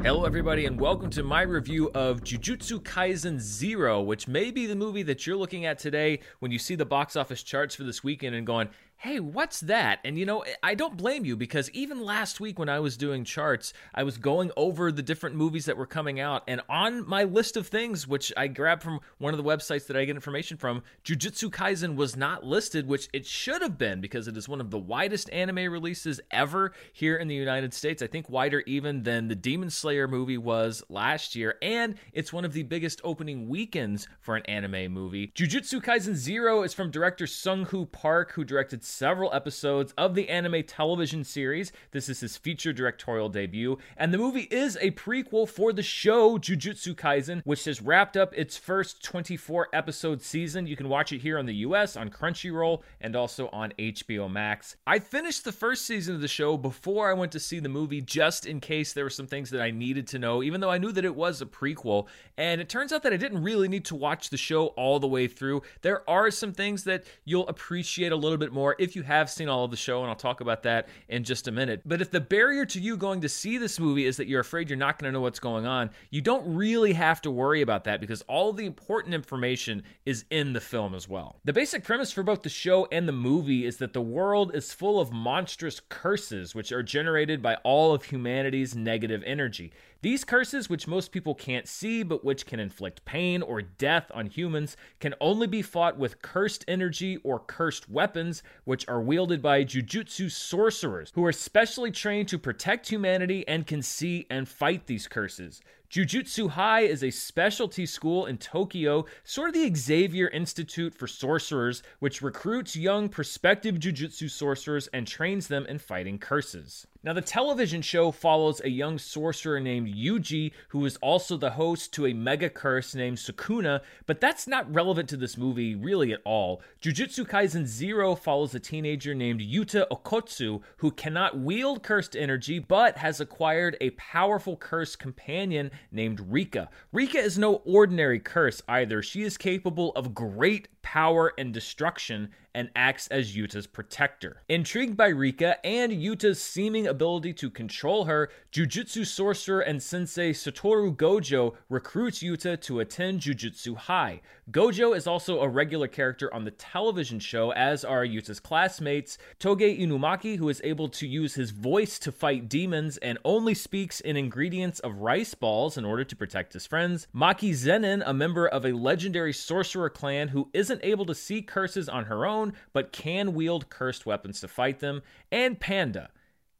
Hello, everybody, and welcome to my review of Jujutsu Kaisen Zero, which may be the movie that you're looking at today when you see the box office charts for this weekend and going, hey, what's that? And you know, I don't blame you because even last week when I was doing charts, I was going over the different movies that were coming out. And on my list of things, which I grabbed from one of the websites that I get information from, Jujutsu Kaisen was not listed, which it should have been because it is one of the widest anime releases ever here in the United States. I think wider even than the Demon Slayer movie was last year. And it's one of the biggest opening weekends for an anime movie. Jujutsu Kaisen Zero is from director Sung Hoo Park, who directed several episodes of the anime television series. This is his feature directorial debut, and the movie is a prequel for the show Jujutsu Kaisen, which has wrapped up its first 24 episode season. You can watch it here in the US on Crunchyroll and also on HBO Max. I finished the first season of the show before I went to see the movie just in case there were some things that I needed to know, even though I knew that it was a prequel. And it turns out that I didn't really need to watch the show all the way through. There are some things that you'll appreciate a little bit more if you have seen all of the show, and I'll talk about that in just a minute. But if the barrier to you going to see this movie is that you're afraid you're not going to know what's going on, you don't really have to worry about that because all the important information is in the film as well. The basic premise for both the show and the movie is that the world is full of monstrous curses which are generated by all of humanity's negative energy. These curses, which most people can't see but which can inflict pain or death on humans, can only be fought with cursed energy or cursed weapons, which are wielded by jujutsu sorcerers, who are specially trained to protect humanity and can see and fight these curses. Jujutsu High is a specialty school in Tokyo, sort of the Xavier Institute for Sorcerers, which recruits young prospective jujutsu sorcerers and trains them in fighting curses. Now, the television show follows a young sorcerer named Yuji, who is also the host to a mega curse named Sukuna, but that's not relevant to this movie really at all. Jujutsu Kaisen Zero follows a teenager named Yuta Okkotsu, who cannot wield cursed energy but has acquired a powerful cursed companion named Rika. Rika is no ordinary curse either. She is capable of great power and destruction and acts as Yuta's protector. Intrigued by Rika and Yuta's seeming ability to control her, Jujutsu sorcerer and sensei Satoru Gojo recruits Yuta to attend Jujutsu High. Gojo is also a regular character on the television show, as are Yuta's classmates. Toge Inumaki, who is able to use his voice to fight demons and only speaks in ingredients of rice balls in order to protect his friends. Maki Zenin, a member of a legendary sorcerer clan who isn't able to see curses on her own, but can wield cursed weapons to fight them. And Panda.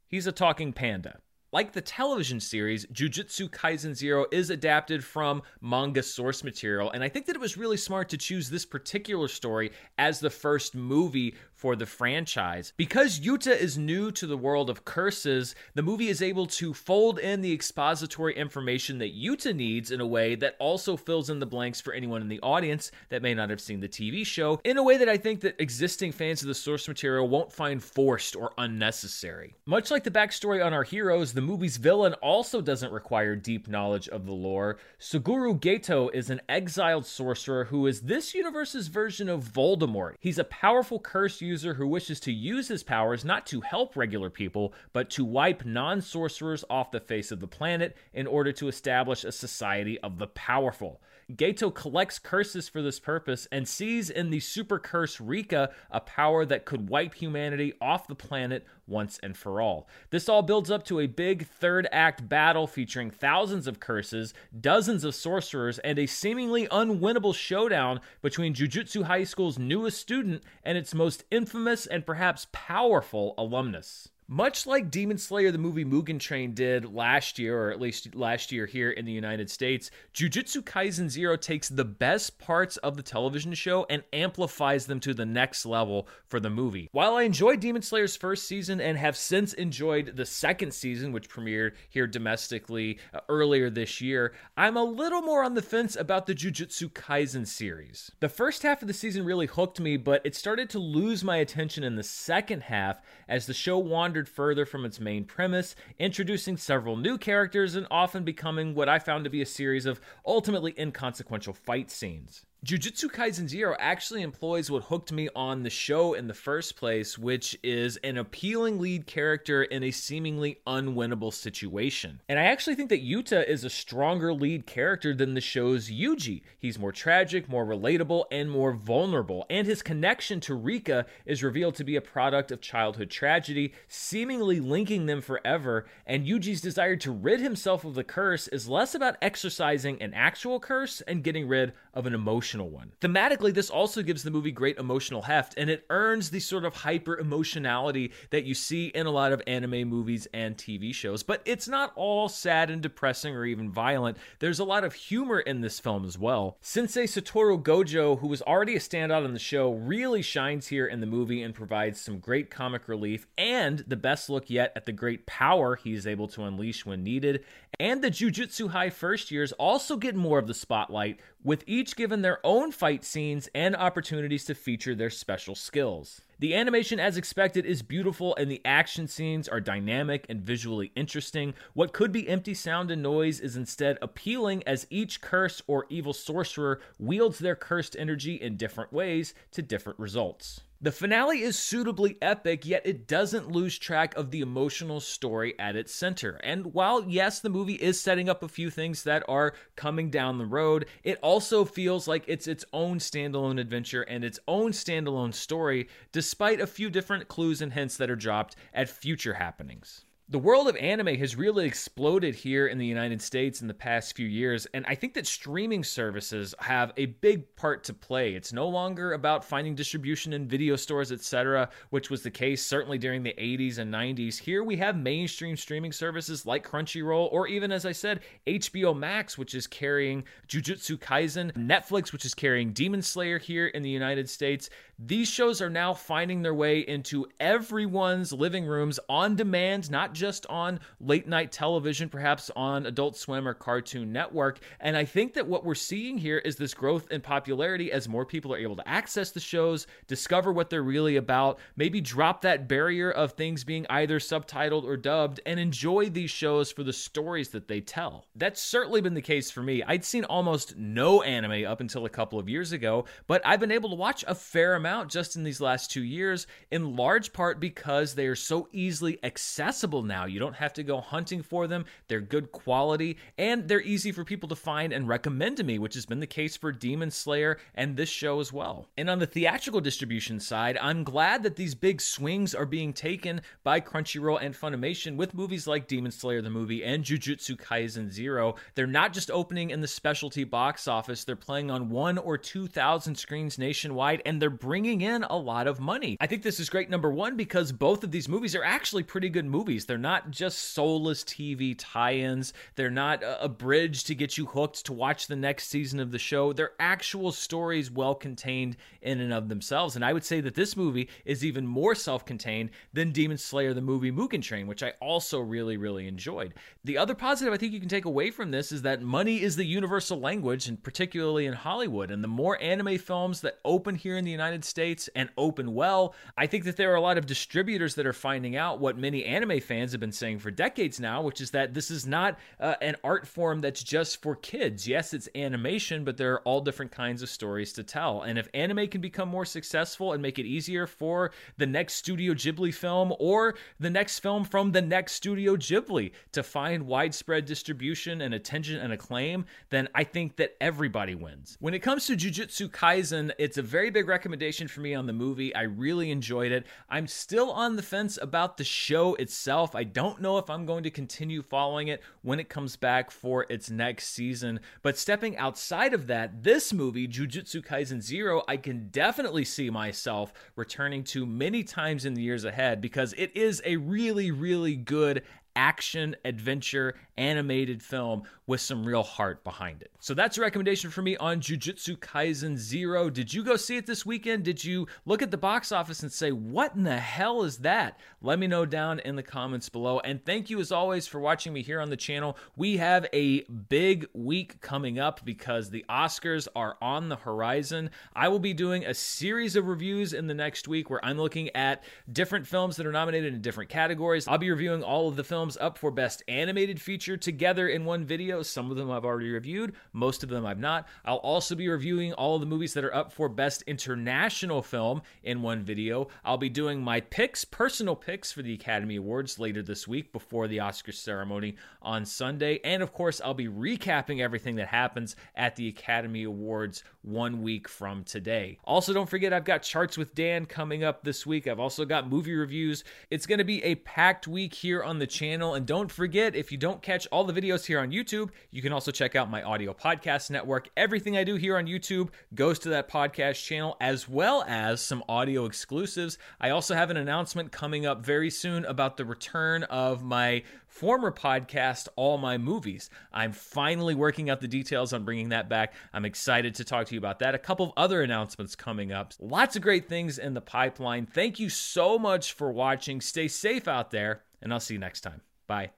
He's a talking panda. Like the television series, Jujutsu Kaisen Zero is adapted from manga source material, and I think that it was really smart to choose this particular story as the first movie for the franchise. Because Yuta is new to the world of curses, the movie is able to fold in the expository information that Yuta needs in a way that also fills in the blanks for anyone in the audience that may not have seen the TV show, in a way that I think that existing fans of the source material won't find forced or unnecessary. Much like the backstory on our heroes, the movie's villain also doesn't require deep knowledge of the lore. Suguru Geto is an exiled sorcerer who is this universe's version of Voldemort. He's a powerful curse user who wishes to use his powers not to help regular people, but to wipe non sorcerers off the face of the planet in order to establish a society of the powerful. Geto collects curses for this purpose and sees in the super curse Rika a power that could wipe humanity off the planet once and for all. This all builds up to a big third act battle featuring thousands of curses, dozens of sorcerers, and a seemingly unwinnable showdown between Jujutsu High School's newest student and its most infamous and perhaps powerful alumnus. Much like Demon Slayer, the movie Mugen Train did last year, or at least last year here in the United States, Jujutsu Kaisen Zero takes the best parts of the television show and amplifies them to the next level for the movie. While I enjoyed Demon Slayer's first season and have since enjoyed the second season, which premiered here domestically uh, earlier this year, I'm a little more on the fence about the Jujutsu Kaisen series. The first half of the season really hooked me, but it started to lose my attention in the second half as the show wandered wandered further from its main premise, introducing several new characters and often becoming what I found to be a series of ultimately inconsequential fight scenes. Jujutsu Kaisen Zero actually employs what hooked me on the show in the first place, which is an appealing lead character in a seemingly unwinnable situation. And I actually think that Yuta is a stronger lead character than the show's Yuji. He's more tragic, more relatable, and more vulnerable. And his connection to Rika is revealed to be a product of childhood tragedy, seemingly linking them forever. And Yuji's desire to rid himself of the curse is less about exercising an actual curse and getting rid of an emotional one. Thematically, this also gives the movie great emotional heft, and it earns the sort of hyper emotionality that you see in a lot of anime movies and TV shows. But it's not all sad and depressing or even violent. There's a lot of humor in this film as well. Sensei Satoru Gojo, who was already a standout in the show, really shines here in the movie and provides some great comic relief and the best look yet at the great power he is able to unleash when needed. And the Jujutsu High first years also get more of the spotlight with each given their own fight scenes and opportunities to feature their special skills. The animation, as expected, is beautiful, and the action scenes are dynamic and visually interesting. What could be empty sound and noise is instead appealing as each curse or evil sorcerer wields their cursed energy in different ways to different results. The finale is suitably epic, yet it doesn't lose track of the emotional story at its center. And while, yes, the movie is setting up a few things that are coming down the road, it also feels like it's its own standalone adventure and its own standalone story, despite a few different clues and hints that are dropped at future happenings the world of anime has really exploded here in the United States in the past few years, and I think that streaming services have a big part to play. It's no longer about finding distribution in video stores, etc., which was the case certainly during the 80s and 90s. Here we have mainstream streaming services like Crunchyroll, or even, as I said, HBO Max, which is carrying Jujutsu Kaisen, Netflix, which is carrying Demon Slayer here in the United States. These shows are now finding their way into everyone's living rooms on demand, not just on late night television, perhaps on Adult Swim or Cartoon Network. And I think that what we're seeing here is this growth in popularity as more people are able to access the shows, discover what they're really about, maybe drop that barrier of things being either subtitled or dubbed, and enjoy these shows for the stories that they tell. That's certainly been the case for me. I'd seen almost no anime up until a couple of years ago, but I've been able to watch a fair amount just in these last two years, in large part because they are so easily accessible now. You don't have to go hunting for them. They're good quality and they're easy for people to find and recommend to me, which has been the case for Demon Slayer and this show as well. And on the theatrical distribution side, I'm glad that these big swings are being taken by Crunchyroll and Funimation with movies like Demon Slayer the movie and Jujutsu Kaisen Zero. They're not just opening in the specialty box office, they're playing on one or 2,000 screens nationwide and they're bringing in a lot of money. I think this is great, number one, because both of these movies are actually pretty good movies. They're not just soulless TV tie ins, they're not a bridge to get you hooked to watch the next season of the show. They're actual stories well contained in and of themselves. And I would say that this movie is even more self contained than Demon Slayer, the movie Mugen Train, which I also really, really enjoyed. The other positive I think you can take away from this is that money is the universal language, and particularly in Hollywood. And the more anime films that open here in the United States and open well, I think that there are a lot of distributors that are finding out what many anime fans fans have been saying for decades now, which is that this is not uh, an art form that's just for kids. Yes, it's animation, but there are all different kinds of stories to tell. And if anime can become more successful and make it easier for the next Studio Ghibli film or the next film from the next Studio Ghibli to find widespread distribution and attention and acclaim, then I think that everybody wins. When it comes to Jujutsu Kaisen, it's a very big recommendation for me on the movie. I really enjoyed it. I'm still on the fence about the show itself. I don't know if I'm going to continue following it when it comes back for its next season. But stepping outside of that, this movie, Jujutsu Kaisen Zero, I can definitely see myself returning to many times in the years ahead because it is a really, really good action adventure animated film with some real heart behind it. So that's a recommendation for me on Jujutsu Kaisen Zero. Did you go see it this weekend? Did you look at the box office and say, what in the hell is that? Let me know down in the comments below. And thank you as always for watching me here on the channel. We have a big week coming up because the Oscars are on the horizon. I will be doing a series of reviews in the next week where I'm looking at different films that are nominated in different categories. I'll be reviewing all of the films films up for Best Animated Feature together in one video. Some of them I've already reviewed, most of them I've not. I'll also be reviewing all of the movies that are up for Best International Film in one video. I'll be doing my picks, personal picks for the Academy Awards later this week before the Oscar ceremony on Sunday. And of course, I'll be recapping everything that happens at the Academy Awards one week from today. Also, don't forget, I've got Charts with Dan coming up this week. I've also got movie reviews. It's going to be a packed week here on the channel. And don't forget, if you don't catch all the videos here on YouTube, you can also check out my audio podcast network. Everything I do here on YouTube goes to that podcast channel, as well as some audio exclusives. I also have an announcement coming up very soon about the return of my former podcast, All My Movies. I'm finally working out the details on bringing that back. I'm excited to talk to you about that. A couple of other announcements coming up. Lots of great things in the pipeline. Thank you so much for watching. Stay safe out there, and I'll see you next time. Bye.